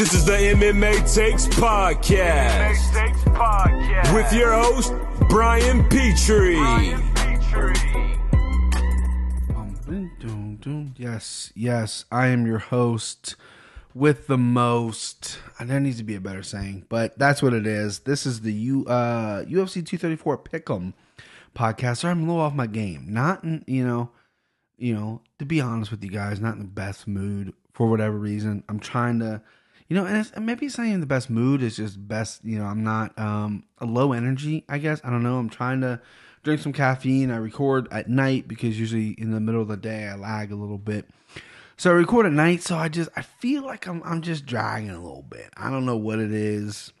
This is the MMA Takes Podcast. Takes Podcast. With your host, Brian Petrie. Yes, yes, I am your host with the most. And there needs to be a better saying, but that's what it is. This is the U uh, UFC 234 Pick'em podcast. So I'm a little off my game. Not in, you know, you know, to be honest with you guys, not in the best mood for whatever reason. I'm trying to, you know, and, it's, and maybe it's not even the best mood. It's just best, you know, I'm not um a low energy. I guess I don't know. I'm trying to drink some caffeine. I record at night because usually in the middle of the day I lag a little bit. So I record at night, so I just I feel like I'm I'm just dragging a little bit. I don't know what it is.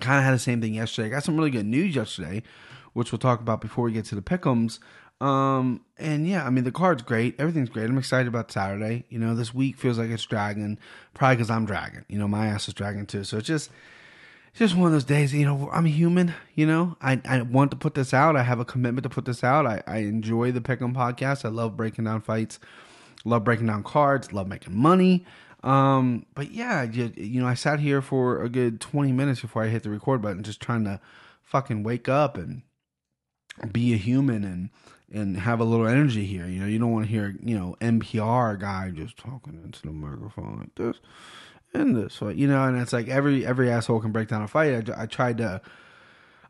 Kind of had the same thing yesterday. I got some really good news yesterday, which we'll talk about before we get to the pickums. Um, and yeah, I mean the card's great. Everything's great. I'm excited about Saturday. You know, this week feels like it's dragging, probably because I'm dragging. You know, my ass is dragging too. So it's just it's just one of those days, you know, I'm human, you know, I, I want to put this out. I have a commitment to put this out. I, I enjoy the Pick'em podcast. I love breaking down fights, love breaking down cards, love making money. Um, but yeah, you, you know, I sat here for a good 20 minutes before I hit the record button, just trying to fucking wake up and be a human and, and have a little energy here. You know, you don't want to hear, you know, NPR guy just talking into the microphone like this and this fight, you know, and it's like every every asshole can break down a fight. I, I tried to,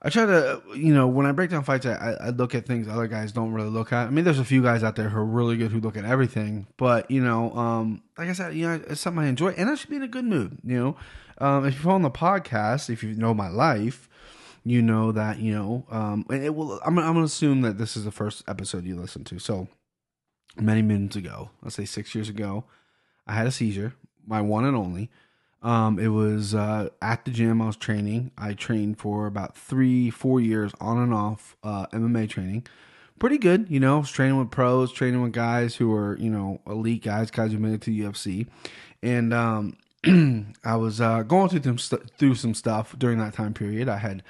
I try to, you know, when I break down fights, I, I look at things other guys don't really look at. I mean, there's a few guys out there who are really good who look at everything, but you know, um, like I said, you know, it's something I enjoy, and I should be in a good mood. You know, um, if you follow the podcast, if you know my life, you know that you know, um, and it will. I'm I'm gonna assume that this is the first episode you listen to. So many minutes ago, let's say six years ago, I had a seizure my one and only. Um, it was uh, at the gym I was training. I trained for about three, four years on and off uh, MMA training. Pretty good, you know. Training with pros, training with guys who were, you know, elite guys, guys who made it to UFC, and um, I was uh, going through some st- through some stuff during that time period. I had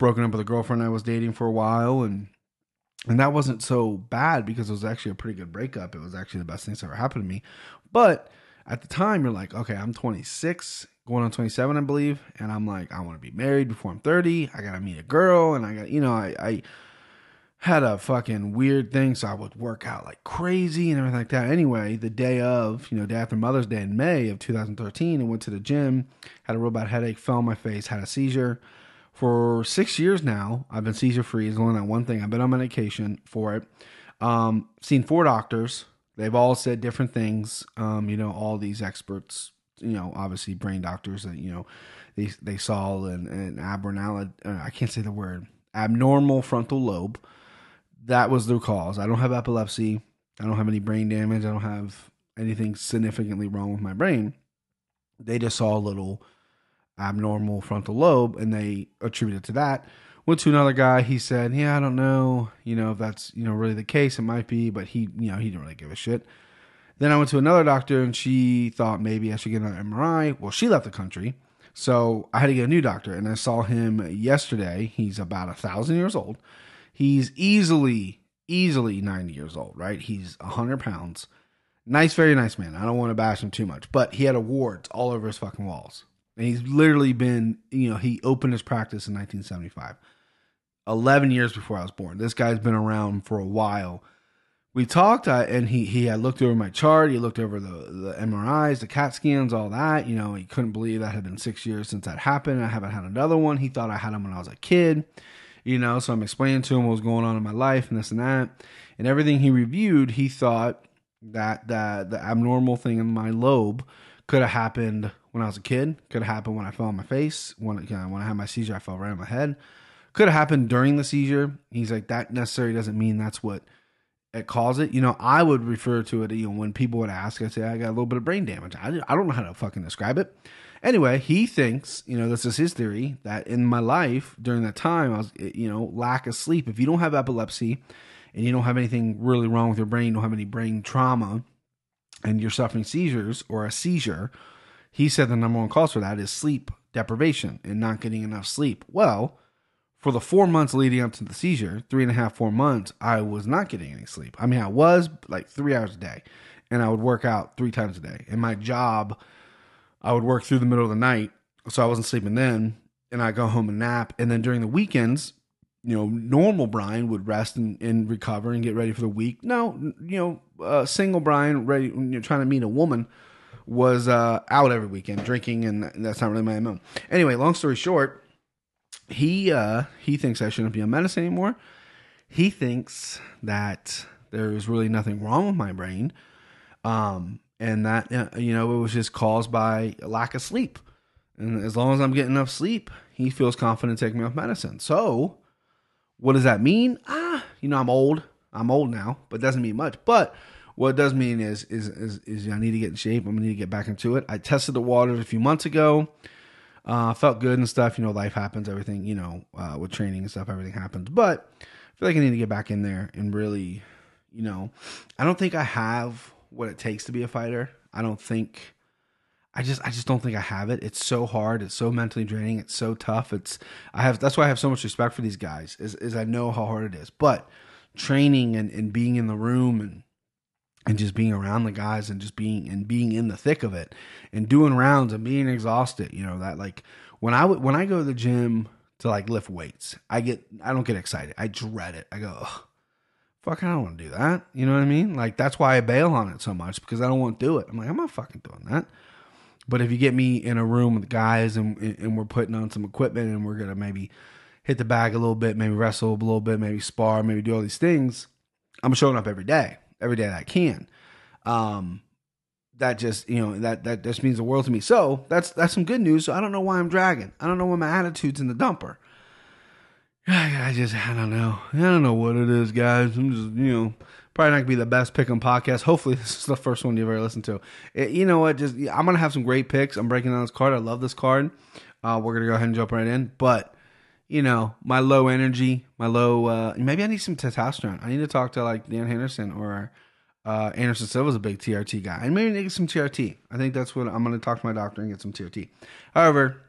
broken up with a girlfriend I was dating for a while, and and that wasn't so bad because it was actually a pretty good breakup. It was actually the best thing that's ever happened to me, but at the time you're like, okay, I'm 26, going on 27, I believe, and I'm like, I want to be married before I'm 30. I gotta meet a girl, and I got, you know, I, I had a fucking weird thing, so I would work out like crazy and everything like that. Anyway, the day of, you know, day after Mother's Day in May of 2013, I went to the gym, had a real bad headache, fell on my face, had a seizure. For six years now, I've been seizure free. It's only that one thing. I've been on medication for it. Um, seen four doctors, They've all said different things. Um, you know, all these experts, you know, obviously brain doctors that, you know, they, they saw an, an abnormality, uh, I can't say the word, abnormal frontal lobe. That was the cause. I don't have epilepsy. I don't have any brain damage. I don't have anything significantly wrong with my brain. They just saw a little abnormal frontal lobe and they attributed to that. Went to another guy. He said, "Yeah, I don't know. You know if that's you know really the case. It might be, but he you know he didn't really give a shit." Then I went to another doctor, and she thought maybe I should get an MRI. Well, she left the country, so I had to get a new doctor. And I saw him yesterday. He's about a thousand years old. He's easily easily ninety years old. Right? He's hundred pounds. Nice, very nice man. I don't want to bash him too much, but he had awards all over his fucking walls. And he's literally been, you know, he opened his practice in 1975, 11 years before I was born. This guy's been around for a while. We talked, and he he had looked over my chart. He looked over the the MRIs, the CAT scans, all that. You know, he couldn't believe that had been six years since that happened. I haven't had another one. He thought I had him when I was a kid. You know, so I'm explaining to him what was going on in my life and this and that, and everything he reviewed. He thought that that the abnormal thing in my lobe could have happened when I was a kid. Could have happened when I fell on my face. When you know, when I had my seizure, I fell right on my head. Could have happened during the seizure. He's like that necessarily doesn't mean that's what it caused it. You know, I would refer to it. You know, when people would ask, I say I got a little bit of brain damage. I I don't know how to fucking describe it. Anyway, he thinks, you know, this is his theory that in my life during that time, I was, eh, you know, lack of sleep. If you don't have epilepsy and you don't have anything really wrong with your brain, you don't have any brain trauma, and you're suffering seizures or a seizure, he said the number one cause for that is sleep deprivation and not getting enough sleep. Well, for the four months leading up to the seizure, three and a half, four months, I was not getting any sleep. I mean, I was like three hours a day, and I would work out three times a day. And my job I would work through the middle of the night, so I wasn't sleeping then, and I go home and nap, and then during the weekends, you know, normal Brian would rest and, and recover and get ready for the week. No, you know, uh, single Brian, ready, you know, trying to meet a woman, was uh, out every weekend drinking, and that's not really my MO. Anyway, long story short, he uh, he thinks I shouldn't be on medicine anymore. He thinks that there's really nothing wrong with my brain, um, and that uh, you know it was just caused by lack of sleep. And as long as I'm getting enough sleep, he feels confident taking me off medicine. So, what does that mean? Ah, you know, I'm old. I'm old now, but doesn't mean much. But what it does mean is, is, is, is I need to get in shape. I'm gonna need to get back into it. I tested the waters a few months ago. Uh, felt good and stuff. You know, life happens. Everything, you know, uh, with training and stuff, everything happens. But I feel like I need to get back in there and really, you know, I don't think I have what it takes to be a fighter. I don't think. I just I just don't think I have it. It's so hard. It's so mentally draining. It's so tough. It's I have that's why I have so much respect for these guys. Is is I know how hard it is. But training and, and being in the room and and just being around the guys and just being and being in the thick of it and doing rounds and being exhausted you know that like when i when i go to the gym to like lift weights i get i don't get excited. I dread it. I go fuck i don't want to do that. You know what i mean? Like that's why i bail on it so much because i don't want to do it. I'm like i'm not fucking doing that. But if you get me in a room with guys and and we're putting on some equipment and we're gonna maybe hit the bag a little bit maybe wrestle a little bit maybe spar maybe do all these things i'm showing up every day every day that I can. Um, that just you know that that just means the world to me. So that's that's some good news. So I don't know why I'm dragging. I don't know why my attitude's in the dumper. I just I don't know. I don't know what it is, guys. I'm just you know probably not gonna be the best pick on podcast. Hopefully this is the first one you've ever listened to. It, you know what? Just I'm gonna have some great picks. I'm breaking down this card. I love this card. Uh, we're gonna go ahead and jump right in, but you know, my low energy, my low. Uh, maybe I need some testosterone. I need to talk to like Dan Henderson or uh, Anderson Silva's a big TRT guy, and maybe get some TRT. I think that's what I'm going to talk to my doctor and get some TRT. However,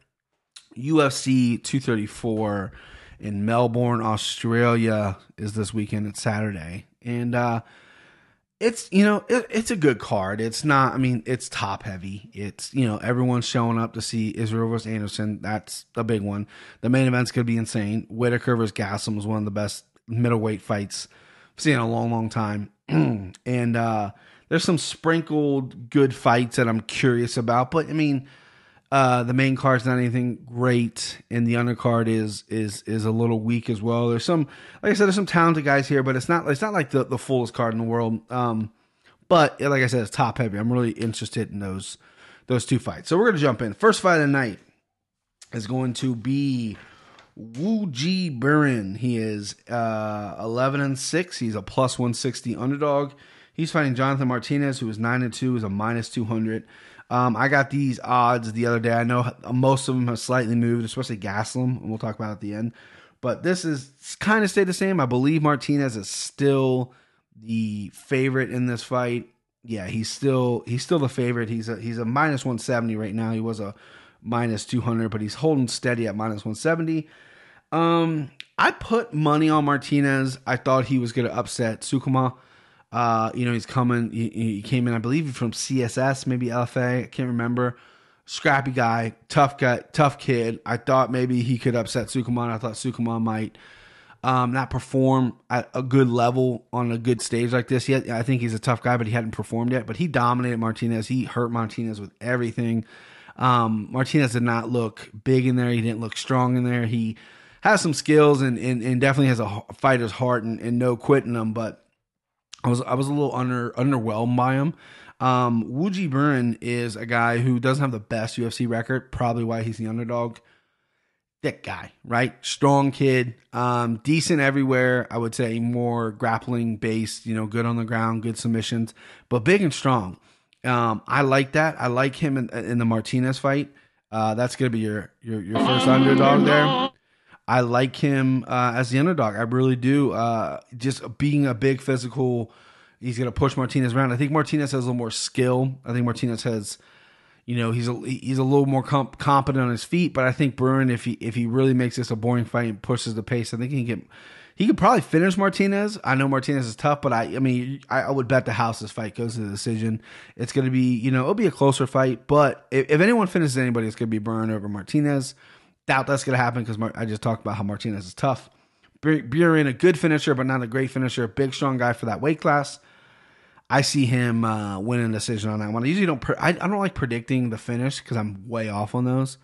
UFC 234 in Melbourne, Australia, is this weekend. It's Saturday, and uh, it's you know it, it's a good card. It's not. I mean, it's top heavy. It's you know everyone's showing up to see Israel versus Anderson. That's a big one. The main event's gonna be insane. Whittaker versus Gastelum was one of the best middleweight fights I've seen in a long, long time. and uh, there's some sprinkled good fights that I'm curious about. But I mean, uh, the main card's not anything great, and the undercard is is is a little weak as well. There's some, like I said, there's some talented guys here, but it's not it's not like the the fullest card in the world. Um, but like I said, it's top heavy. I'm really interested in those those two fights. So we're gonna jump in. First fight of the night is going to be Wu Ji Buren. He is uh, 11 and six. He's a plus 160 underdog. He's fighting Jonathan Martinez, who is nine and two, is a minus 200. Um, I got these odds the other day. I know most of them have slightly moved, especially Gastelum, and we'll talk about it at the end. But this is kind of stayed the same. I believe Martinez is still the favorite in this fight. Yeah, he's still he's still the favorite. He's a he's a minus 170 right now. He was a minus 200, but he's holding steady at minus 170. Um, I put money on Martinez. I thought he was going to upset Sukuma. Uh, you know, he's coming. He, he, came in, I believe, from CSS, maybe LFA. I can't remember. Scrappy guy, tough guy, tough kid. I thought maybe he could upset Sukuma. I thought Sukuma might um, not perform at a good level on a good stage like this yet. I think he's a tough guy, but he hadn't performed yet. But he dominated Martinez. He hurt Martinez with everything. Um, Martinez did not look big in there. He didn't look strong in there. He has some skills and, and, and definitely has a fighter's heart and, and no quitting him. But I was I was a little under underwhelmed by him. Um, Wu Ji Buren is a guy who doesn't have the best UFC record. Probably why he's the underdog. Thick guy, right? Strong kid, um, decent everywhere. I would say more grappling based. You know, good on the ground, good submissions, but big and strong. Um, I like that. I like him in, in the Martinez fight. Uh, that's gonna be your your your first underdog there. I like him uh, as the underdog. I really do. Uh, just being a big physical, he's gonna push Martinez around. I think Martinez has a little more skill. I think Martinez has, You know, he's a he's a little more comp- competent on his feet, but I think Bruin, if he if he really makes this a boring fight and pushes the pace, I think he can he could probably finish Martinez. I know Martinez is tough, but I, I mean, I, I would bet the house this fight goes to the decision. It's going to be, you know, it'll be a closer fight. But if, if anyone finishes anybody, it's going to be Burn over Martinez. Doubt that's going to happen because Mar- I just talked about how Martinez is tough. Buren, a good finisher, but not a great finisher. Big, strong guy for that weight class. I see him uh, winning a decision on that one. I usually don't. Pre- I, I don't like predicting the finish because I'm way off on those.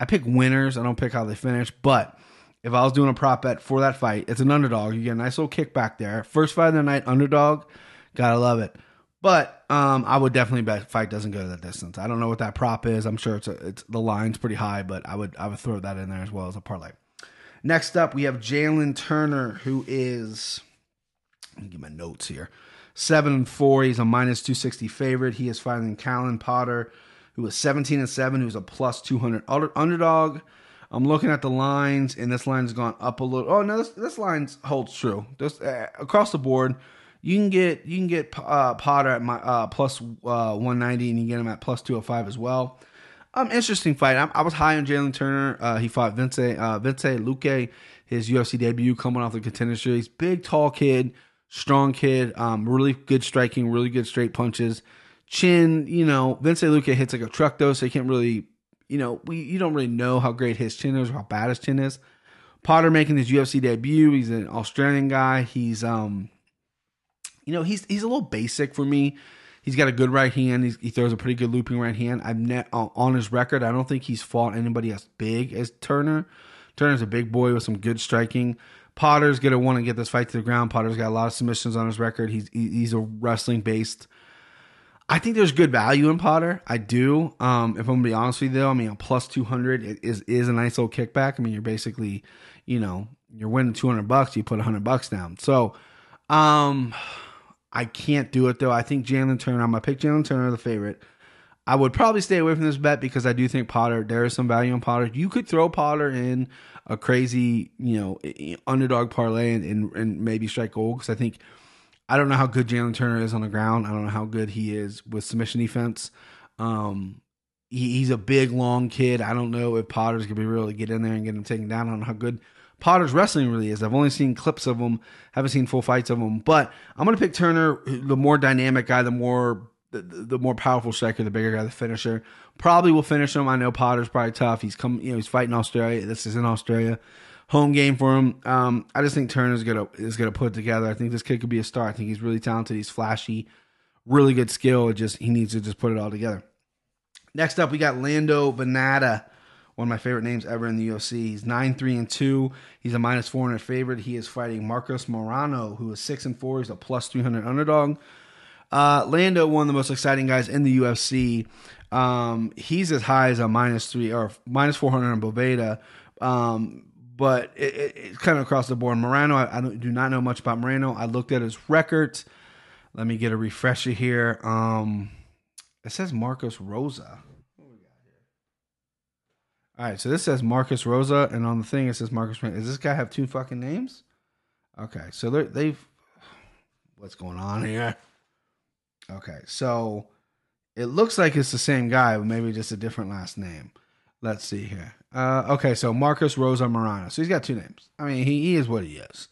I pick winners. I don't pick how they finish, but if I was doing a prop bet for that fight, it's an underdog. You get a nice little kickback there. First fight of the night, underdog. Gotta love it. But um, I would definitely bet fight doesn't go to that distance. I don't know what that prop is. I'm sure it's a, it's the line's pretty high, but I would I would throw that in there as well as a parlay. Next up, we have Jalin Turner, who is let me get my notes here. Seven and four. He's a minus two sixty favorite. He is fighting Callan Potter, who is seventeen and seven, who's a plus two hundred underdog. I'm looking at the lines, and this line's gone up a little. Oh no, this this line holds true. This uh, across the board, you can get you can get uh, Potter at my uh, plus, uh, 190, and you get him at plus 205 as well. Um, interesting fight. I, I was high on Jalin Turner. Uh, he fought Vince uh, Vince Luque, his UFC debut, coming off the contender series. Big, tall kid, strong kid. Um, really good striking, really good straight punches. Chin, you know, Vince Luque hits like a truck though, so he can't really you know, we you don't really know how great his chin is or how bad his chin is. Potter making his UFC debut. He's an Australian guy. He's um, you know, he's he's a little basic for me. He's got a good right hand. He's, he throws a pretty good looping right hand. I've net on his record. I don't think he's fought anybody as big as Turner. Turner's a big boy with some good striking. Potter's gonna want to get this fight to the ground. Potter's got a lot of submissions on his record. He's he's a wrestling based I think there's good value in Potter. I do. Um, if I'm gonna be honest with you, though, I mean, a plus 200 is is a nice little kickback. I mean, you're basically, you know, you're winning 200 bucks. You put 100 bucks down. So, um, I can't do it though. I think Jalin Turner. I'm gonna pick Jalin Turner the favorite. I would probably stay away from this bet because I do think Potter. There is some value in Potter. You could throw Potter in a crazy, you know, underdog parlay and and, and maybe strike gold because I think I don't know how good Jalin Turner is on the ground. I don't know how good he is with submission defense. Um, he, he's a big, long kid. I don't know if Potter's gonna be able to get in there and get him taken down. I don't know how good Potter's wrestling really is. I've only seen clips of him, haven't seen full fights of him. But I'm gonna pick Turner, the more dynamic guy, the more the, the more powerful striker, the bigger guy, the finisher. Probably will finish him. I know Potter's probably tough. He's come, you know, he's fighting Australia. This is in Australia home game for him. Um, I just think Turner's gonna is gonna put together. I think this kid could be a star. I think he's really talented. He's flashy, really good skill. Just he needs to just put it all together. Next up, we got Lando Vannata, one of my favorite names ever in the UFC. He's nine three and two. He's a minus four hundred favorite. He is fighting Marcos Mariano, who is six and four. He's a plus three hundred underdog. Uh, Lando, one of the most exciting guys in the UFC. Um, he's as high as a minus three or minus four hundred on Bovada. Um, but it, it, it's kind of across the board. Mariano, I, I do not know much about Mariano. I looked at his records. Let me get a refresher here. Um, it says Marcos Rosa. All right, so this says Marcus Rosa, and on the thing it says Marcus. Does this guy have two fucking names? Okay, so they've. What's going on here? Okay, so it looks like it's the same guy, but maybe just a different last name. Let's see here. Uh, okay, so Marcus Rosa Mariano. So he's got two names. I mean, he, he is what he is.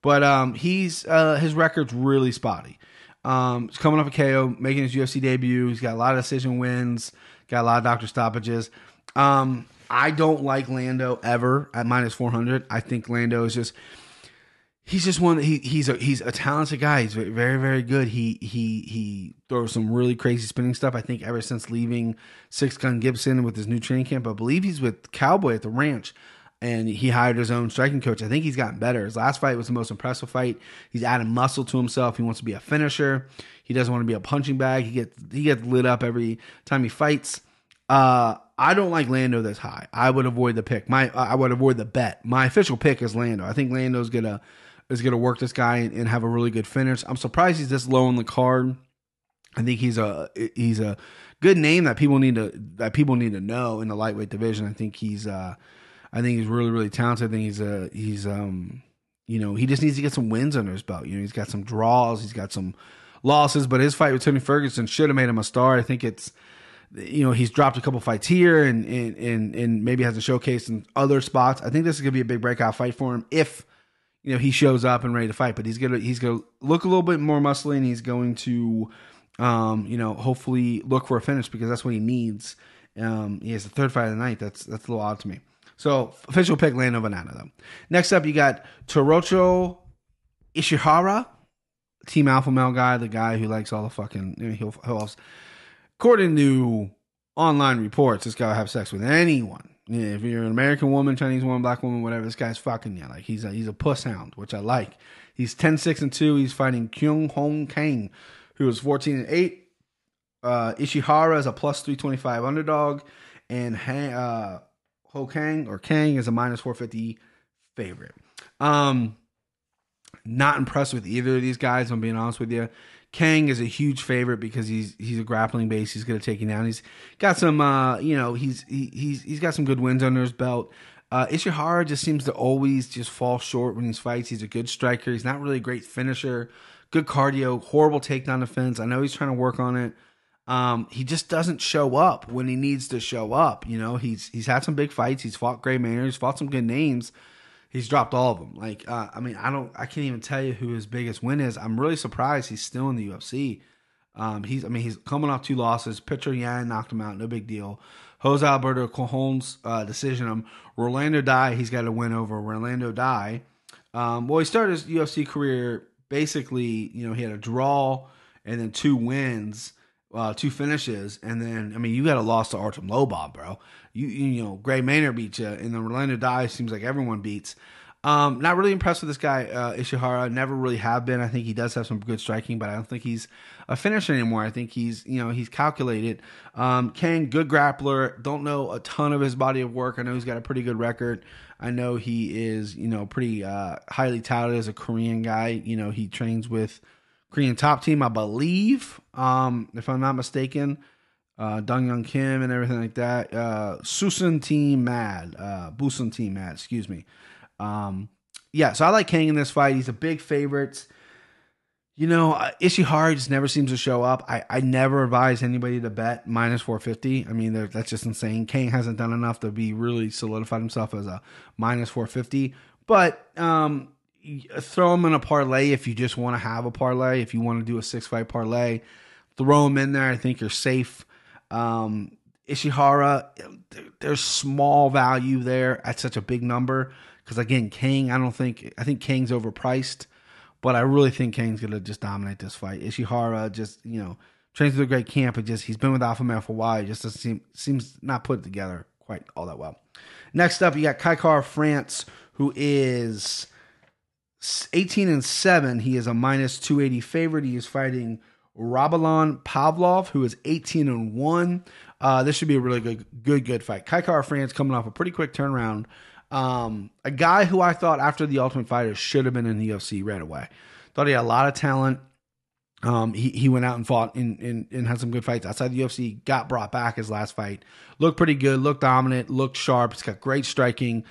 But um, he's uh, his record's really spotty. Um, he's coming off a KO, making his UFC debut. He's got a lot of decision wins, got a lot of doctor stoppages. Um, I don't like Lando ever at minus 400. I think Lando is just he's just one. He he's a he's a talented guy. He's very very good. He he he throws some really crazy spinning stuff. I think ever since leaving Six Gun Gibson with his new training camp, I believe he's with Cowboy at the ranch. And he hired his own striking coach. I think he's gotten better. His last fight was the most impressive fight. He's adding muscle to himself. He wants to be a finisher. He doesn't want to be a punching bag. He gets he gets lit up every time he fights. Uh, I don't like Lando this high. I would avoid the pick. My I would avoid the bet. My official pick is Lando. I think Lando's gonna is to work this guy and, and, have a really good finish. I'm surprised he's this low on the card. I think he's a he's a good name that people need to that people need to know in the lightweight division. I think he's uh I think he's really really talented. I think he's a he's um you know he just needs to get some wins under his belt. You know he's got some draws, he's got some losses, but his fight with Tony Ferguson should have made him a star. I think it's you know, he's dropped a couple fights here and, and, and, and maybe has a showcase in other spots. I think this is to be a big breakout fight for him if, you know, he shows up and ready to fight. But he's to, he's to look a little bit more muscly and he's going to, um, you know, hopefully look for a finish because that's what he needs. Um, he has the third fight of the night. That's, that's a little odd to me. So official pick Lando Vannata though. Next up, you got Teruto Ishihara, Team Alpha Male guy, the guy who likes all the fucking, you know, he'll, he'll according to online reports, this guy will have sex with anyone. Yeah, if you're an American woman, Chinese woman, black woman, whatever, this guy's fucking you. Like he's a he's a puss hound, which I like. He's 10-6 and 2. He's fighting Kyung Ho Kang, who is 14 and 8. Uh, Ishihara is a plus 325 underdog, and uh, Ho Kang or Kang is a minus 450 favorite. Um, not impressed with either of these guys. I'm being honest with you. Kang is a huge favorite because he's he's a grappling base. He's going to take you down. He's got some, uh, you know, he's he, he's he's got some good wins under his belt. Uh, Ishihara just seems to always just fall short when he fights. He's a good striker. He's not really a great finisher. Good cardio. Horrible takedown defense. I know he's trying to work on it. Um, he just doesn't show up when he needs to show up. You know, he's he's had some big fights. He's fought Gray Maynard. He's fought some good names he's dropped all of them. Like, uh, I mean, I don't, I can't even tell you who his biggest win is. I'm really surprised he's still in the UFC. Um, he's, I mean, he's coming off two losses. Petr Yan knocked him out, no big deal. Jose Alberto Cajon's uh, decision him. Rolando Dy, he's got a win over Rolando Dy. Um, well, he started his UFC career basically, you know, he had a draw and then two wins uh, two finishes, and then I mean you got a loss to Artem Lobov, bro. You you know Gray Maynard beat you, and then Rolando Dy seems like everyone beats. Um, not really impressed with this guy uh, Ishihara. Never really have been. I think he does have some good striking, but I don't think he's a finisher anymore. I think he's you know he's calculated. Um, Kang, good grappler. Don't know a ton of his body of work. I know he's got a pretty good record. I know he is you know pretty uh, highly touted as a Korean guy. You know he trains with Korean top team, I believe, um, if I'm not mistaken. Uh, Dong Young Kim and everything like that. Uh, Susan Team Mad, uh, Busan Team Mad, excuse me. Um, yeah, so I like Kang in this fight. He's a big favorite. You know, uh, Ishihara just never seems to show up. I, I never advise anybody to bet minus 450. I mean, that's just insane. Kang hasn't done enough to be really solidified himself as a minus 450. But um, throw them in a parlay if you just want to have a parlay. If you want to do a six fight parlay, throw them in there. I think you're safe. Um, Ishihara, there's small value there at such a big number because again, Kang, I don't think I think Kang's overpriced, but I really think Kang's gonna just dominate this fight. Ishihara just you know trains with a great camp and just he's been with Alpha Male for a while. He just doesn't seem seems not put together quite all that well. Next up, you got Kai Kara-France, who is 18 and 7. He is a minus 280 favorite. He is fighting Rabalan Pavlov, who is 18 and 1. Uh, this should be a really good, good, good fight. Kai Kara-France coming off a pretty quick turnaround. Um, a guy who I thought after the Ultimate Fighter should have been in the UFC right away. Thought he had a lot of talent. Um, he, he went out and fought and, and, and had some good fights outside the UFC. Got brought back his last fight. Looked pretty good. Looked dominant. Looked sharp. He's got great striking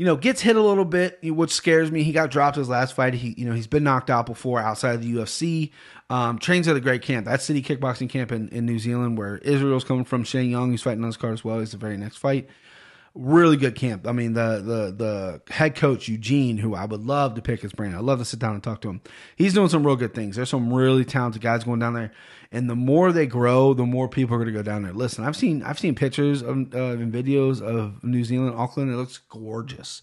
you know, gets hit a little bit, which scares me. He got dropped his last fight. He, you know, he's been knocked out before outside of the UFC. Um, trains at a great camp, that city kickboxing camp in, in New Zealand, where Israel's coming from. Shane Young, who's fighting on his card as well. He's the very next fight really good camp. I mean, the the the head coach Eugene, who I would love to pick his brain. I'd love to sit down and talk to him. He's doing some real good things. There's some really talented guys going down there, and the more they grow, the more people are going to go down there. Listen, I've seen I've seen pictures of uh, and videos of New Zealand, Auckland. It looks gorgeous.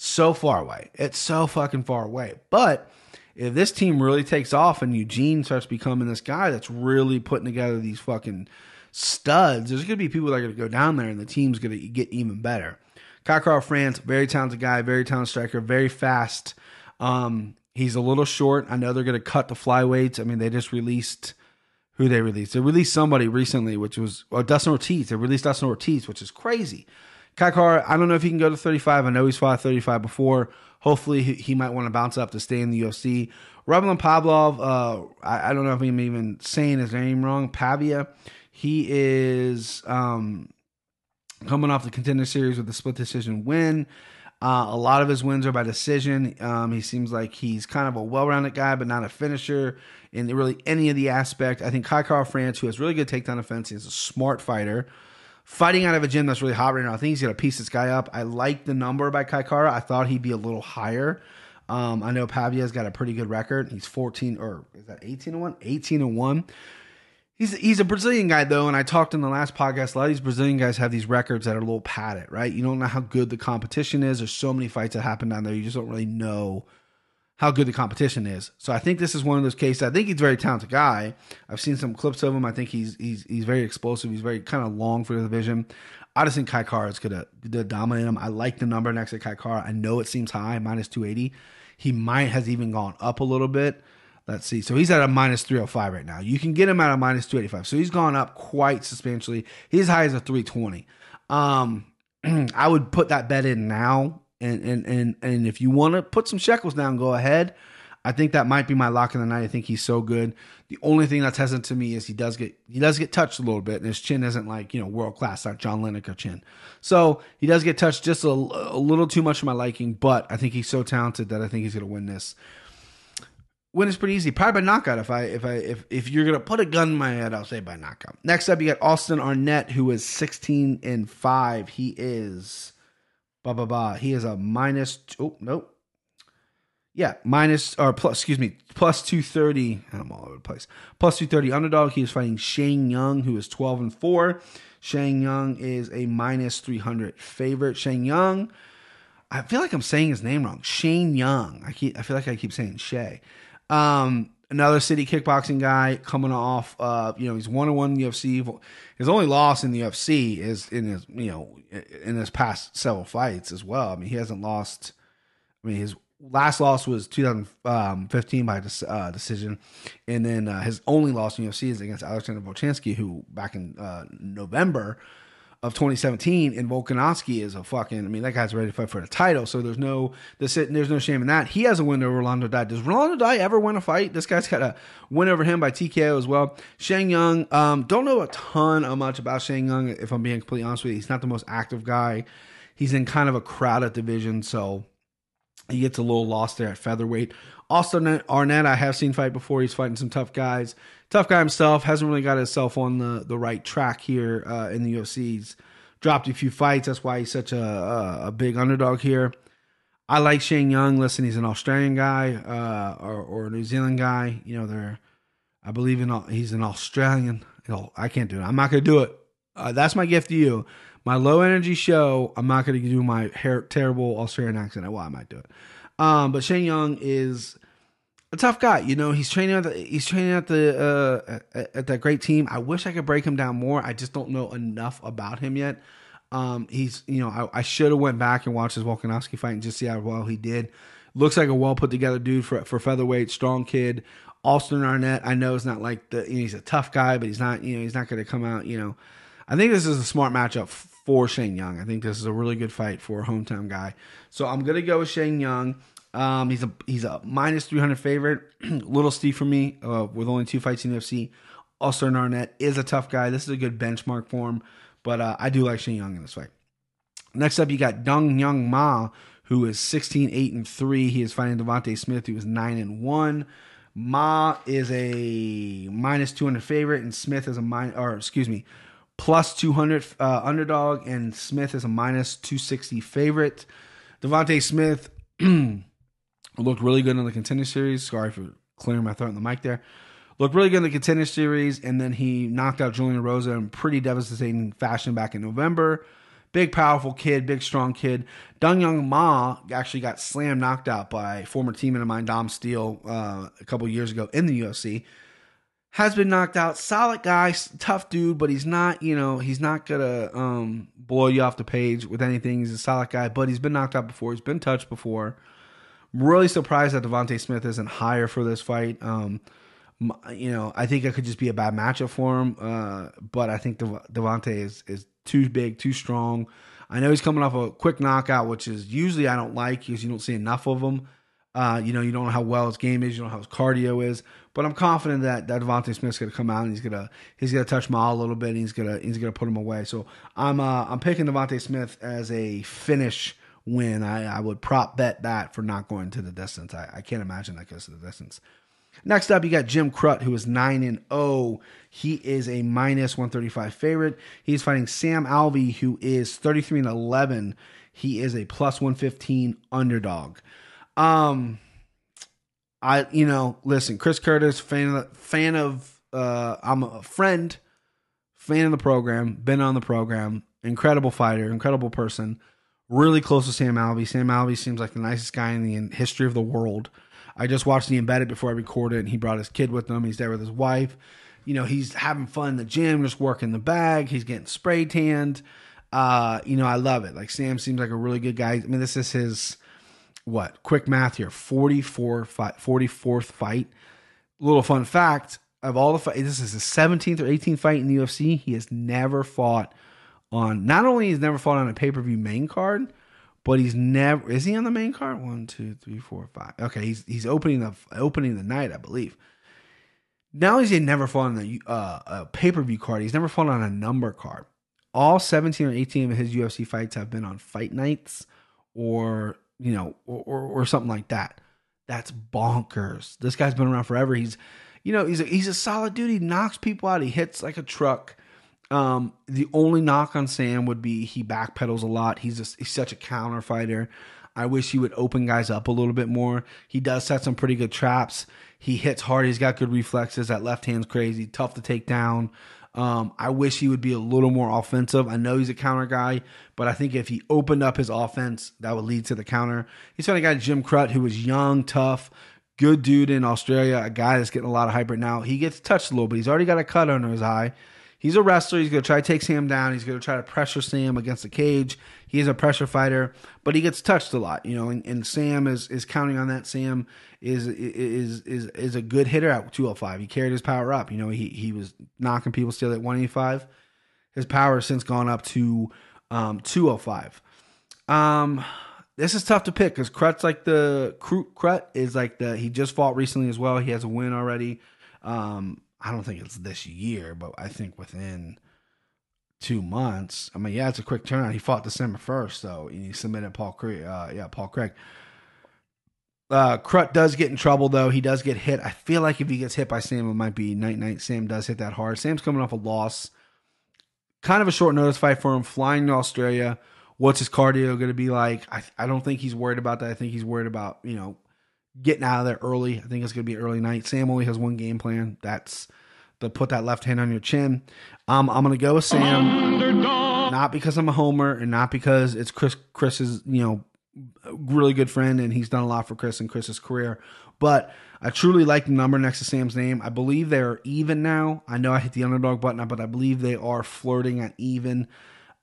So far away. It's so fucking far away. But if this team really takes off and Eugene starts becoming this guy that's really putting together these fucking studs, there's going to be people that are going to go down there and the team's going to get even better. Kai Kara-France, very talented guy, very talented striker, very fast. Um, he's a little short. I know they're going to cut the flyweights. I mean, they just released who they released. They released somebody recently, which was well, Dustin Ortiz. They released Dustin Ortiz, which is crazy. Kai Kara, I don't know if he can go to 35. I know he's fought 35 before. Hopefully, he, he might want to bounce up to stay in the UFC. Rabalan Pavlov, uh, I, I, don't know if I'm even saying his name wrong. Pavia. He is um, coming off the contender series with a split decision win. Uh, a lot of his wins are by decision. Um, he seems like he's kind of a well-rounded guy, but not a finisher in really any of the aspect. I think Kai Kara France, who has really good takedown offense, is a smart fighter. Fighting out of a gym that's really hot right now. I think he's going to piece this guy up. I like the number by Kai Kara. I thought he'd be a little higher. Um, I know Pavia's got a pretty good record. He's 14 or is that 18 and 1? 18 and 1. He's he's a Brazilian guy though, and I talked in the last podcast. A lot of these Brazilian guys have these records that are a little padded, right? You don't know how good the competition is. There's so many fights that happen down there. You just don't really know how good the competition is. So I think this is one of those cases. I think he's a very talented guy. I've seen some clips of him. I think he's he's he's very explosive. He's very kind of long for the division. I just think Kai Kara is gonna, gonna dominate him. I like the number next to Kai Kara. I know it seems high, minus two eighty. He might has even gone up a little bit. Let's see. So he's at a minus 305 right now. You can get him at a minus 285. So he's gone up quite substantially. He's high as a 320. Um, I would put that bet in now. And, and, and, and if you want to put some shekels down, go ahead. I think that might be my lock of the night. I think he's so good. The only thing that's hesitant to me is he does get he does get touched a little bit, and his chin isn't like you know world class, like John Lineker chin. So he does get touched just a, a little too much for my liking. But I think he's so talented that I think he's going to win this win is pretty easy. Probably by knockout. If I if I if if you're gonna put a gun in my head, I'll say by knockout. Next up, you got Austin Arnett, who is 16 and five. He is, ba ba ba. He is a minus. Oh nope. Yeah, minus or plus. Excuse me, plus 230. I'm all over the place. Plus 230 underdog. He is fighting Shane Young, who is 12 and four. Shane Young is a minus 300 favorite. Shane Young. I feel like I'm saying his name wrong. Shane Young. I keep. I feel like I keep saying Shay. Um, another city kickboxing guy coming off. Uh, you know, he's one on one UFC. His only loss in the UFC is in his, you know, in his past several fights as well. I mean, he hasn't lost. I mean, his last loss was 2015 by uh, decision, and then uh, his only loss in UFC is against Alexander Volkanovski, who back in uh, November of 2017, and Volkanovski is a fucking. I mean, that guy's ready to fight for the title. So there's no there's, there's no shame in that. He has a win over Rolando Dy. Does Rolando Dy ever win a fight? This guy's got a win over him by TKO as well. Shang Young, um, don't know a ton of much about Shang Young. If I'm being completely honest with you, he's not the most active guy. He's in kind of a crowded division, so he gets a little lost there at featherweight. Austin Arnett, I have seen fight before. He's fighting some tough guys tough guy himself. Hasn't really got himself on the, the right track here uh, in the UFC. He's dropped a few fights. That's why he's such a, a, a big underdog here. I like Shane Young. Listen, he's an Australian guy uh, or, or a New Zealand guy. You know, they're, I believe in, he's an Australian. You know, I can't do it. I'm not going to do it. Uh, that's my gift to you. My low energy show, I'm not going to do my hair, terrible Australian accent. Well, I might do it. Um, but Shane Young is a tough guy. You know, he's training at the, he's training at the uh, at, at that great team. I wish I could break him down more. I just don't know enough about him yet. Um, he's you know I, I should have went back and watched his Volkanovski fight and just see how well he did. Looks like a well put together dude for for featherweight, strong kid. Austin Arnett, I know is not like the you know, he's a tough guy, but he's not you know he's not going to come out. You know, I think this is a smart matchup for Shane Young. I think this is a really good fight for a hometown guy. So I'm to go with Shane Young. Um, he's a he's a minus three hundred favorite. Little Steve for me uh, with only two fights in UFC. Also, Arnett is a tough guy. This is a good benchmark for him, but uh, I do like Shane Young in this fight. Next up, you got Dong Hyun Ma, who is 16, 8, and 3. He is fighting Devonte Smith, who is 9 and 1. Ma is a minus 200 favorite, and Smith is a minus, or excuse me, plus 200 uh, underdog, and Smith is a minus 260 favorite. Devonte Smith Looked really good in the contender series. Sorry for clearing my throat in the mic there. Looked really good in the contender series, and then he knocked out Julian Erosa in pretty devastating fashion back in November. Big, powerful kid, big, strong kid. Dong Hyun Ma actually got slam knocked out by former teammate of mine, Dom Steele, uh, a couple years ago in the UFC. Has been knocked out. Solid guy, tough dude, but he's not, you know, he's not gonna um, blow you off the page with anything. He's a solid guy, but he's been knocked out before. He's been touched before. I'm really surprised that Devonte Smith isn't higher for this fight. Um, you know, I think it could just be a bad matchup for him. Uh, but I think De- Devonte is is too big, too strong. I know he's coming off a quick knockout, which is usually I don't like because you don't see enough of him. Uh, you know, you don't know how well his game is, you don't know how his cardio is. But I'm confident that that Devonte Smith's gonna come out and he's gonna he's gonna touch Ma a little bit. And he's gonna he's gonna put him away. So I'm uh, I'm picking Devonte Smith as a finish win. I, I would prop bet that for not going to the distance. I, I can't imagine that goes to the distance. Next up, you got Jim Crute, who is 9 and 0. He is a minus 135 favorite. He's fighting Sam Alvey, who is 33 and 11. He is a plus 115 underdog. Um, I, you know, listen, Chris Curtis, fan of, fan of, uh, I'm a friend, fan of the program, been on the program, incredible fighter, incredible person, really close to Sam Alvey. Sam Alvey seems like the nicest guy in the history of the world. I just watched the embedded before I recorded, and he brought his kid with him. He's there with his wife. You know, he's having fun in the gym, just working the bag. He's getting spray tanned. Uh, you know, I love it. Like Sam seems like a really good guy. I mean, this is his what? Quick math here: 44 fight, 44th fight. Little fun fact: of all the fights, this is his 17th or 18th fight in the UFC. He has never fought on. Not only he's never fought on a pay per view main card, but he's never is he on the main card? One, two, three, four, five. Okay, he's he's opening the opening the night, I believe. Now he's never fought on the uh, a pay per view card. He's never fought on a number card. All seventeen or eighteen of his UFC fights have been on fight nights, or you know, or, or, or something like that. That's bonkers. This guy's been around forever. He's, you know, he's a, he's a solid dude. He knocks people out. He hits like a truck. Um, the only knock on Sam would be he backpedals a lot. He's just he's such a counter fighter. I wish he would open guys up a little bit more. He does set some pretty good traps. He hits hard. He's got good reflexes. That left hand's crazy, tough to take down. Um, I wish he would be a little more offensive. I know he's a counter guy, but I think if he opened up his offense, that would lead to the counter. He's got a guy Jim Crute who was young, tough, good dude in Australia, a guy that's getting a lot of hype right now. He gets touched a little bit. He's already got a cut under his eye. He's a wrestler. He's going to try to take Sam down. He's going to try to pressure Sam against the cage. He is a pressure fighter, but he gets touched a lot, you know. And, and Sam is is counting on that. Sam is is is is a good hitter at 205. He carried his power up. You know, he he was knocking people still at 185. His power has since gone up to um, 205. Um, this is tough to pick because Crute's like the Crute is like the he just fought recently as well. He has a win already. Um, I don't think it's this year, but I think within two months. I mean, yeah, it's a quick turnaround. He fought December first, so he submitted Paul Craig. Uh, yeah, Paul Craig. Uh, Crute does get in trouble though. He does get hit. I feel like if he gets hit by Sam, it might be night night. Sam does hit that hard. Sam's coming off a loss. Kind of a short notice fight for him. Flying to Australia. What's his cardio going to be like? I, I don't think he's worried about that. I think he's worried about you know getting out of there early. I think it's going to be early night. Sam only has one game plan. That's to put that left hand on your chin. Um, I'm going to go with Sam. Underdog. Not because I'm a homer and not because it's Chris Chris's, you know, really good friend and he's done a lot for Chris and Chris's career. But I truly like the number next to Sam's name. I believe they're even now. I know I hit the underdog button, but I believe they are flirting at even.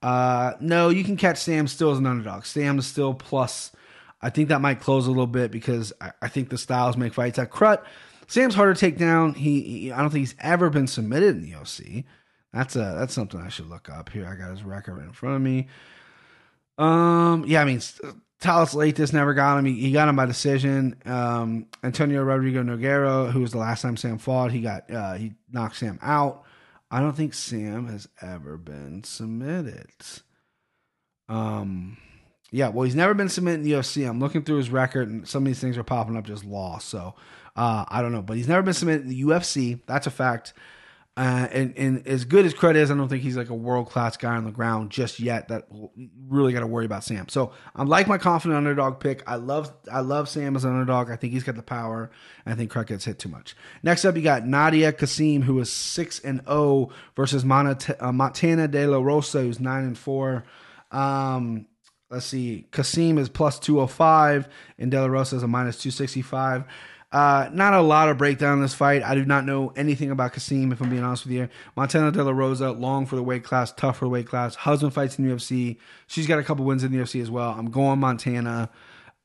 Uh, no, you can catch Sam still as an underdog. Sam is still plus I think that might close a little bit because I, I think the styles make fights. At Crute, Sam's harder to take down. He, he, I don't think he's ever been submitted in the OC. That's a that's something I should look up here. I got his record right in front of me. Um, yeah, I mean, Thales Leites never got him. He, he, got him by decision. Um, Antonio Rodrigo Nogueira, who was the last time Sam fought, he got uh, he knocked Sam out. I don't think Sam has ever been submitted. Um, yeah, well, he's never been submitted in the UFC. I'm looking through his record, and some of these things are popping up just lost. So uh, I don't know, but he's never been submitted in the UFC. That's a fact. Uh, and, and as good as Crute is, I don't think he's like a world class guy on the ground just yet. That really got to worry about Sam. So I like my confident underdog pick. I love I love Sam as an underdog. I think he's got the power. I think Crute gets hit too much. Next up, you got Nadia Kassem, who is six and zero oh versus uh, Montana De La Rosa, who's nine and four. Um, let's see, Kassem is plus 205 and De La Rosa is a minus 265. Uh, not a lot of breakdown in this fight. I do not know anything about Kassem, if I'm being honest with you. Montana De La Rosa, long for the weight class, tough for the weight class. Husband fights in the UFC. She's got a couple wins in the UFC as well. I'm going Montana.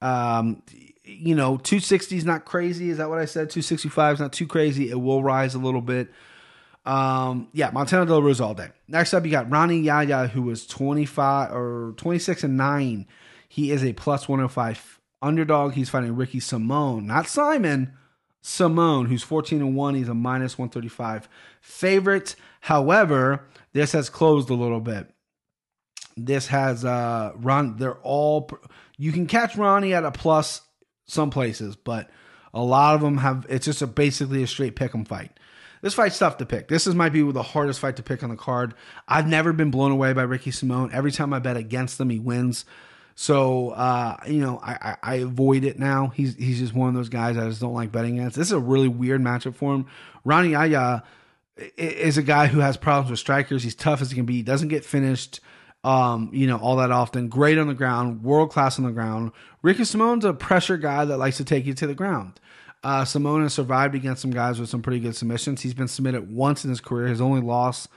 Um, you know, 260 is not crazy. Is that what I said? 265 is not too crazy. It will rise a little bit. Um, yeah, Montana De La Rosa all day. Next up, you got Rani Yahya, who was 25 or 26 and 9. He is a plus 105 underdog. He's fighting Ricky Simone, not Simon. Simone, who's 14 and 1, he's a minus 135 favorite. However, this has closed a little bit. this has uh Ron. They're all you can catch Ronnie at a plus some places, but a lot of them have. It's just a basically a straight pick 'em fight. This fight's tough to pick. This is might be the hardest fight to pick on the card. I've never been blown away by Ricky Simone. Every time I bet against him, he wins. So uh, you know, I, I, I, avoid it now. He's he's just one of those guys I just don't like betting against. This is a really weird matchup for him. Rani Yahya is a guy who has problems with strikers. He's tough as he can be. He doesn't get finished, um, you know, all that often. Great on the ground, world class on the ground. Ricky Simone's a pressure guy that likes to take you to the ground. Uh, Simone has survived against some guys with some pretty good submissions. He's been submitted once in his career. His only loss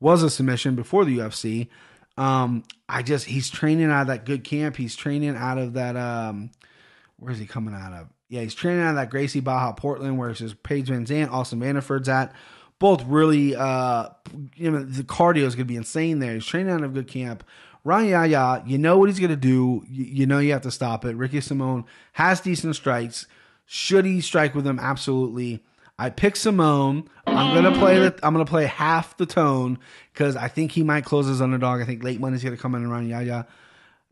was a submission before the UFC. Um, I just he's training out of that good camp. He's training out of that. Um, where is he coming out of? Yeah, he's training out of that Gracie Barra Portland, where it's just Paige VanZant, Austin Vanderford's at. Both really, uh, you know, the cardio is going to be insane there. He's training out of good camp. Rani Yahya, you know what he's going to do. You, you know you have to stop it. Ricky Simone has decent strikes. Should he strike with him? Absolutely. I pick Simone. I'm gonna play the. I'm gonna play half the tone because I think he might close his underdog. I think late money's gonna come in and Rani Yahya.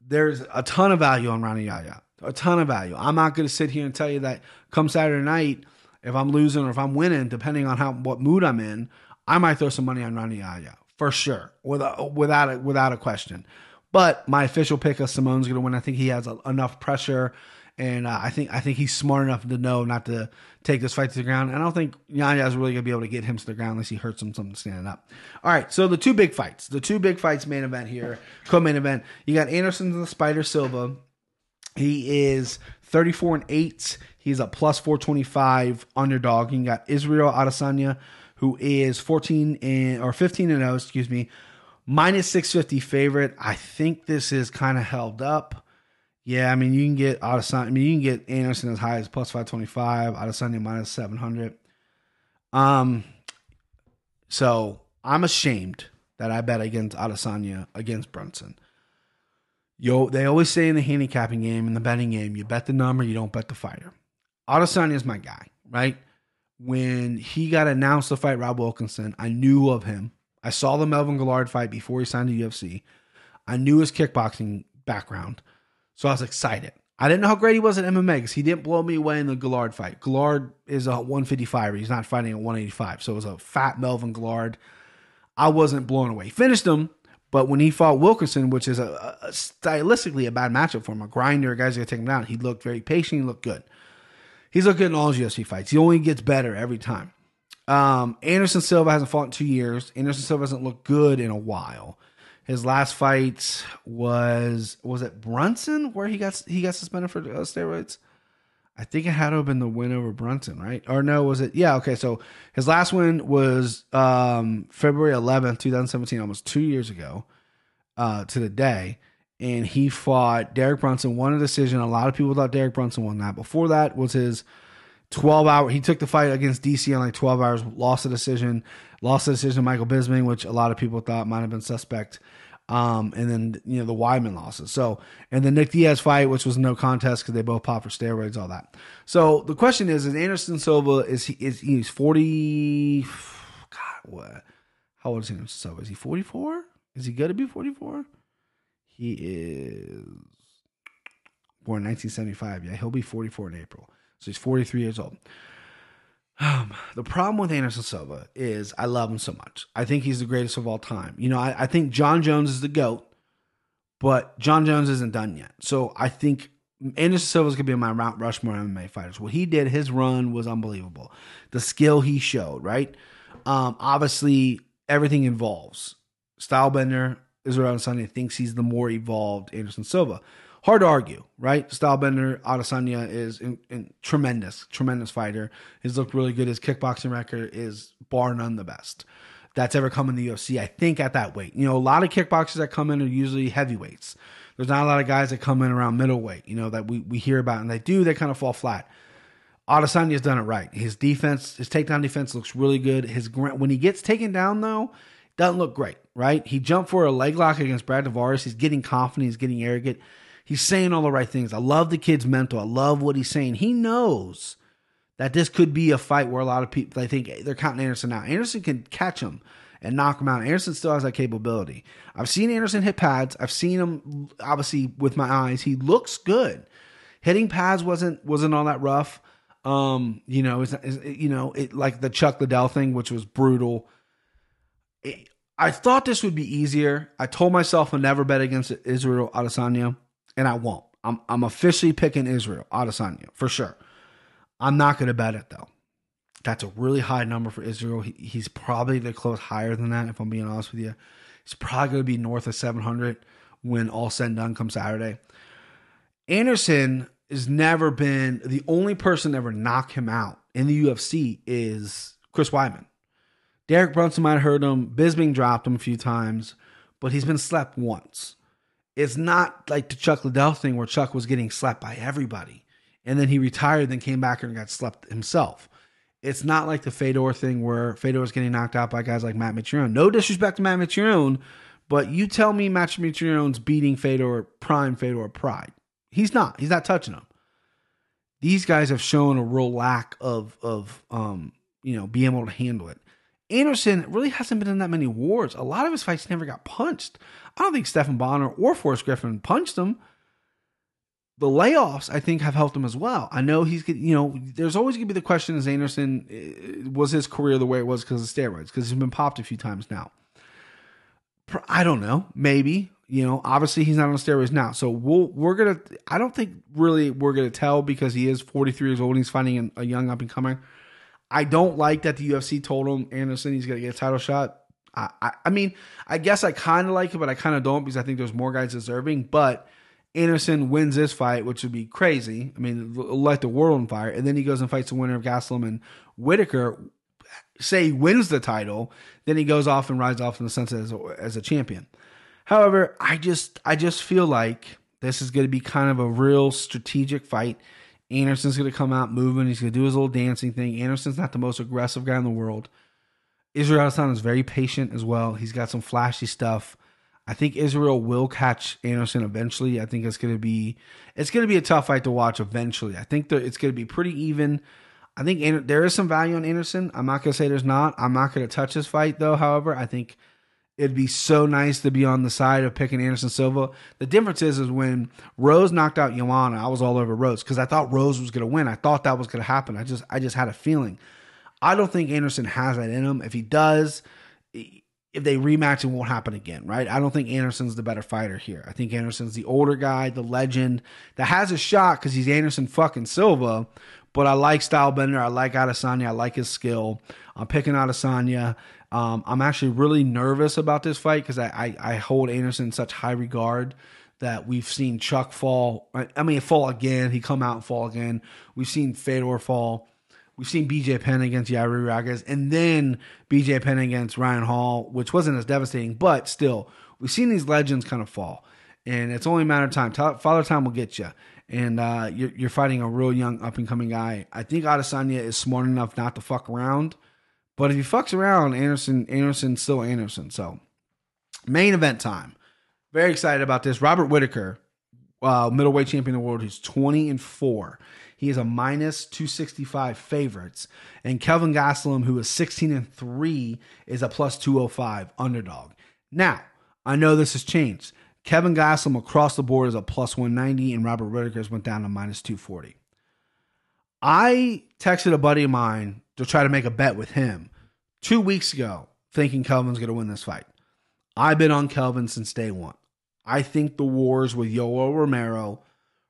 There's a ton of value on Rani Yahya. A ton of value. I'm not gonna sit here and tell you that come Saturday night, if I'm losing or if I'm winning, depending on how what mood I'm in, I might throw some money on Rani Yahya for sure, without without a, without a question. But my official pick of Simone's gonna win. I think he has a, enough pressure and uh, I think I think he's smart enough to know not to take this fight to the ground. And I don't think Yahya is really gonna be able to get him to the ground unless he hurts him something standing up. All right, so the two big fights, the two big fights, main event here, co-main event. You got Anderson and the Spider Silva. He is 34 and 8. He's a plus 425 underdog. You got Israel Adesanya, who is 14 and or 15 and 0, excuse me, minus 650 favorite. I think this is kind of held up. Yeah, I mean you can get Adesanya. I mean you can get Anderson as high as plus five twenty five. Adesanya minus seven hundred. Um, so I'm ashamed that I bet against Adesanya against Brunson. Yo, they always say in the handicapping game, in the betting game, you bet the number, you don't bet the fighter. Adesanya is my guy, right? When he got announced to fight Rob Wilkinson, I knew of him. I saw the Melvin Guillard fight before he signed to UFC. I knew his kickboxing background. So I was excited. I didn't know how great he was at MMA because he didn't blow me away in the Guillard fight. Guillard is a 155. He's not fighting at 185. So it was a fat Melvin Guillard. I wasn't blown away. He finished him, but when he fought Wilkinson, which is a, a stylistically a bad matchup for him, a grinder, a guy's gonna take him down. He looked very patient. He looked good. He's looked good in all his UFC fights. He only gets better every time. Um, Anderson Silva hasn't fought in two years. Anderson Silva hasn't looked good in a while. His last fight was was it Brunson where he got he got suspended for uh, steroids. I think it had to have been the win over Brunson, right? Or no, was it? Yeah, okay. So his last win was um, February 11th, 2017, almost two years ago uh, to the day. And he fought Derek Brunson, won a decision. A lot of people thought Derek Brunson won that. Before that was his 12 hour. He took the fight against DC in like 12 hours, lost the decision, lost the decision to Michael Bisping, which a lot of people thought might have been suspect. Um, and then you know the Weidman losses. So and the Nick Diaz fight, which was no contest because they both popped for steroids, all that. So the question is: Is Anderson Silva is he is he's forty? God, what? How old is Anderson Silva? Is he forty four? Is he gonna be forty four? He is born nineteen seventy five. Yeah, he'll be forty four in April. So he's 43 years old. Um, the problem with Anderson Silva is I love him so much. I think he's the greatest of all time. You know, I, I think Jon Jones is the GOAT, but Jon Jones isn't done yet. So I think Anderson Silva is going to be my Mount Rushmore MMA fighters. What he did, his run was unbelievable. The skill he showed, right? Um, obviously, everything involves. Stylebender, Israel Adesanya thinks he's the more evolved Anderson Silva hard to argue, right? Stylebender Adesanya is in, in, tremendous, tremendous fighter. He's looked really good. His kickboxing record is bar none the best that's ever come in the UFC. I think at that weight, you know, a lot of kickboxers that come in are usually heavyweights. There's not a lot of guys that come in around middleweight, you know, that we, we hear about, and they do, they kind of fall flat. Adesanya's done it right. His defense, his takedown defense looks really good. His when he gets taken down though, doesn't look great, right? He jumped for a leg lock against Brad Tavares. He's getting confident. He's getting arrogant. He's saying all the right things. I love the kid's mental. I love what he's saying. He knows that this could be a fight where a lot of people, they think they're counting Anderson out. Anderson can catch him and knock him out. Anderson still has that capability. I've seen Anderson hit pads. I've seen him obviously with my eyes. He looks good. Hitting pads wasn't wasn't all that rough. Um, you know, it's, it's you know, it like the Chuck Liddell thing, which was brutal. It, I thought this would be easier. I told myself I'll never bet against Israel Adesanya, and I won't. I'm I'm officially picking Israel Adesanya for sure. I'm not going to bet it though. That's a really high number for Israel. He, he's probably the close higher than that. If I'm being honest with you, he's probably going to be north of 700 when all said and done come Saturday. Anderson has never been the only person to ever knock him out in the UFC is Chris Weidman. Derek Brunson might have hurt him. Bisping dropped him a few times, but he's been slept once. It's not like the Chuck Liddell thing where Chuck was getting slept by everybody. And then he retired, then came back and got slept himself. It's not like the Fedor thing where Fedor was getting knocked out by guys like Matt Mitrione. No disrespect to Matt Mitrione, but you tell me Matt Mitrione's beating Fedor prime Fedor pride. He's not. He's not touching him. These guys have shown a real lack of of um, you know, being able to handle it. Anderson really hasn't been in that many wars. A lot of his fights never got punched. I don't think Stephan Bonnar or Forrest Griffin punched him. The layoffs, I think, have helped him as well. I know he's, you know, there's always going to be the question: Is Anderson eh, was his career the way it was because of steroids? Because he's been popped a few times now. I don't know. Maybe you know. Obviously, he's not on steroids now, so we'll we're gonna. I don't think really we're gonna tell because he is 43 years old. and He's fighting a young up and comer. I don't like that the UFC told him Anderson he's gonna get a title shot. I, I, I mean, I guess I kind of like it, but I kind of don't because I think there's more guys deserving. But Anderson wins this fight, which would be crazy. I mean, light the world on fire. And then he goes and fights the winner of Gastelum and Whittaker. Say he wins the title, then he goes off and rides off in the sunset as a, as a champion. However, I just I just feel like this is going to be kind of a real strategic fight. Anderson's going to come out moving. He's going to do his little dancing thing. Anderson's not the most aggressive guy in the world. Israel Adesanya is very patient as well. He's got some flashy stuff. I think Israel will catch Anderson eventually. I think it's going to be it's going to be a tough fight to watch eventually. I think that it's going to be pretty even. I think there is some value on Anderson. I'm not going to say there's not. I'm not going to touch this fight though. However, I think it'd be so nice to be on the side of picking Anderson Silva. The difference is, is when Rose knocked out Joanna, I was all over Rose because I thought Rose was going to win. I thought that was going to happen. I just, I just had a feeling. I don't think Anderson has that in him. If he does, if they rematch, it won't happen again, right? I don't think Anderson's the better fighter here. I think Anderson's the older guy, the legend that has a shot because he's Anderson fucking Silva. But I like Stylebender. I like Adesanya. I like his skill. I'm picking Adesanya. Um, I'm actually really nervous about this fight because I, I, I hold Anderson in such high regard that we've seen Chuck fall. I mean, fall again. He come out and fall again. We've seen Fedor fall. We've seen BJ Penn against Yair Rodriguez, and then BJ Penn against Ryan Hall, which wasn't as devastating, but still, we've seen these legends kind of fall, and it's only a matter of time. Father Time will get you, and uh, you're, you're, fighting a real young up and coming guy. I think Adesanya is smart enough not to fuck around, but if he fucks around, Anderson Anderson's still Anderson. So, main event time. Very excited about this. Robert Whittaker, uh, middleweight champion of the world, who's 20 and four. He is a minus 265 favorites. And Kelvin Gastelum, who is 16 and 3, is a plus 205 underdog. Now, I know this has changed. Kevin Gastelum across the board is a plus 190, and Robert Whittaker's went down to minus 240. I texted a buddy of mine to try to make a bet with him two weeks ago, thinking Kelvin's going to win this fight. I've been on Kelvin since day one. I think the wars with Yoel Romero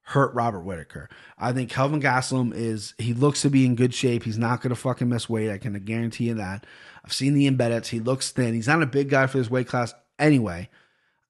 hurt Robert Whittaker. I think Kelvin Gastelum is he looks to be in good shape. He's not gonna fucking miss weight. I can guarantee you that. I've seen the embeddeds. He looks thin. He's not a big guy for this weight class anyway.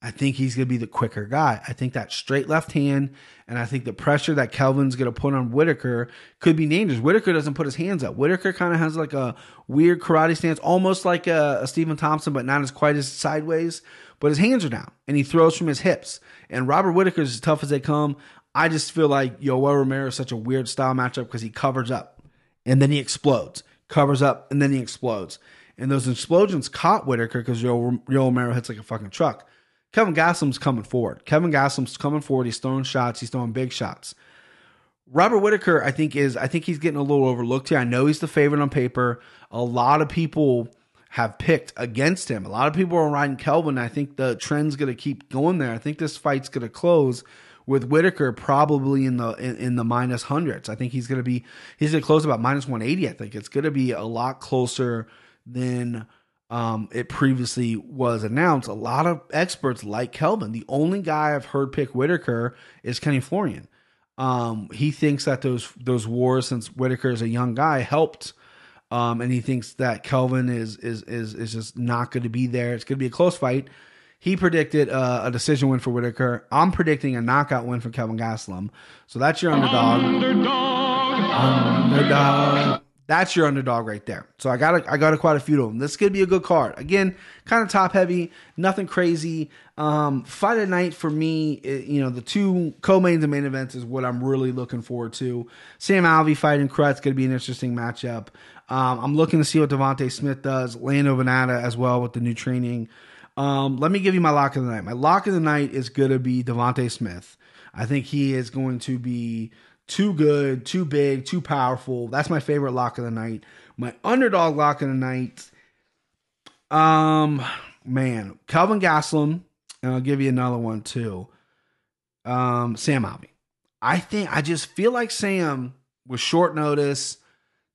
I think he's gonna be the quicker guy. I think that straight left hand, and I think the pressure that Kelvin's gonna put on Whittaker could be dangerous. Whittaker doesn't put his hands up. Whittaker kind of has like a weird karate stance, almost like a, a Stephen Thompson, but not as quite as sideways. But his hands are down, and he throws from his hips. And Robert Whittaker's as tough as they come. I just feel like Yoel Romero is such a weird style matchup because he covers up and then he explodes, covers up and then he explodes. And those explosions caught Whittaker because Yoel Romero hits like a fucking truck. Kevin Gastelum's coming forward. Kevin Gastelum's coming forward. He's throwing shots. He's throwing big shots. Robert Whittaker, I think is I think he's getting a little overlooked here. I know he's the favorite on paper. A lot of people have picked against him. A lot of people are riding Kelvin. I think the trend's going to keep going there. I think this fight's going to close with Whittaker probably in the in, in the minus hundreds. I think he's going to be he's going to close about minus 180. I think it's going to be a lot closer than um, it previously was announced. A lot of experts like Kelvin. The only guy I've heard pick Whittaker is Kenny Florian. Um, he thinks that those those wars since Whittaker is a young guy helped um, and he thinks that Kelvin is is is is just not going to be there. It's going to be a close fight. He predicted uh, a decision win for Whittaker. I'm predicting a knockout win for Kelvin Gastelum. So that's your underdog. Underdog. Underdog. That's your underdog right there. So I got a, I got a quite a few of them. This could be a good card. Again, kind of top heavy, nothing crazy. Um, fight at night for me, it, you know, the two co-mains and main events is what I'm really looking forward to. Sam Alvey fighting Crute's going to be an interesting matchup. Um, I'm looking to see what Devonte Smith does. Lando Vannata as well with the new training. Um, let me give you my lock of the night. My lock of the night is going to be Devonte Smith. I think he is going to be too good, too big, too powerful. That's my favorite lock of the night. My underdog lock of the night. Um, man, Kelvin Gastelum, and I'll give you another one too. Um, Sam Alvey. I think I just feel like Sam with short notice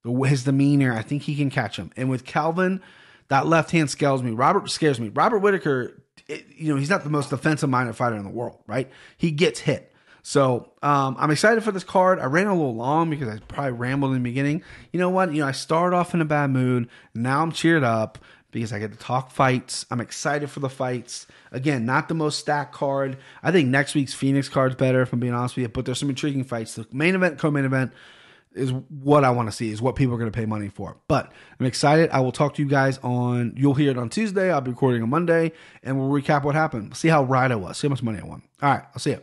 the his demeanor, I think he can catch him. And with Kelvin, that left hand scares me. Robert scares me. Robert Whittaker, it, you know, he's not the most defensive minded fighter in the world, right? He gets hit. So um, I'm excited for this card. I ran a little long because I probably rambled in the beginning. You know what? You know, I started off in a bad mood. Now I'm cheered up because I get to talk fights. I'm excited for the fights. Again, not the most stacked card. I think next week's Phoenix card's better, if I'm being honest with you. But there's some intriguing fights. The main event, co-main event is what I want to see, is what people are going to pay money for. But I'm excited. I will talk to you guys on, you'll hear it on Tuesday. I'll be recording on Monday and we'll recap what happened. See how right I was, see how much money I won. All right, I'll see you.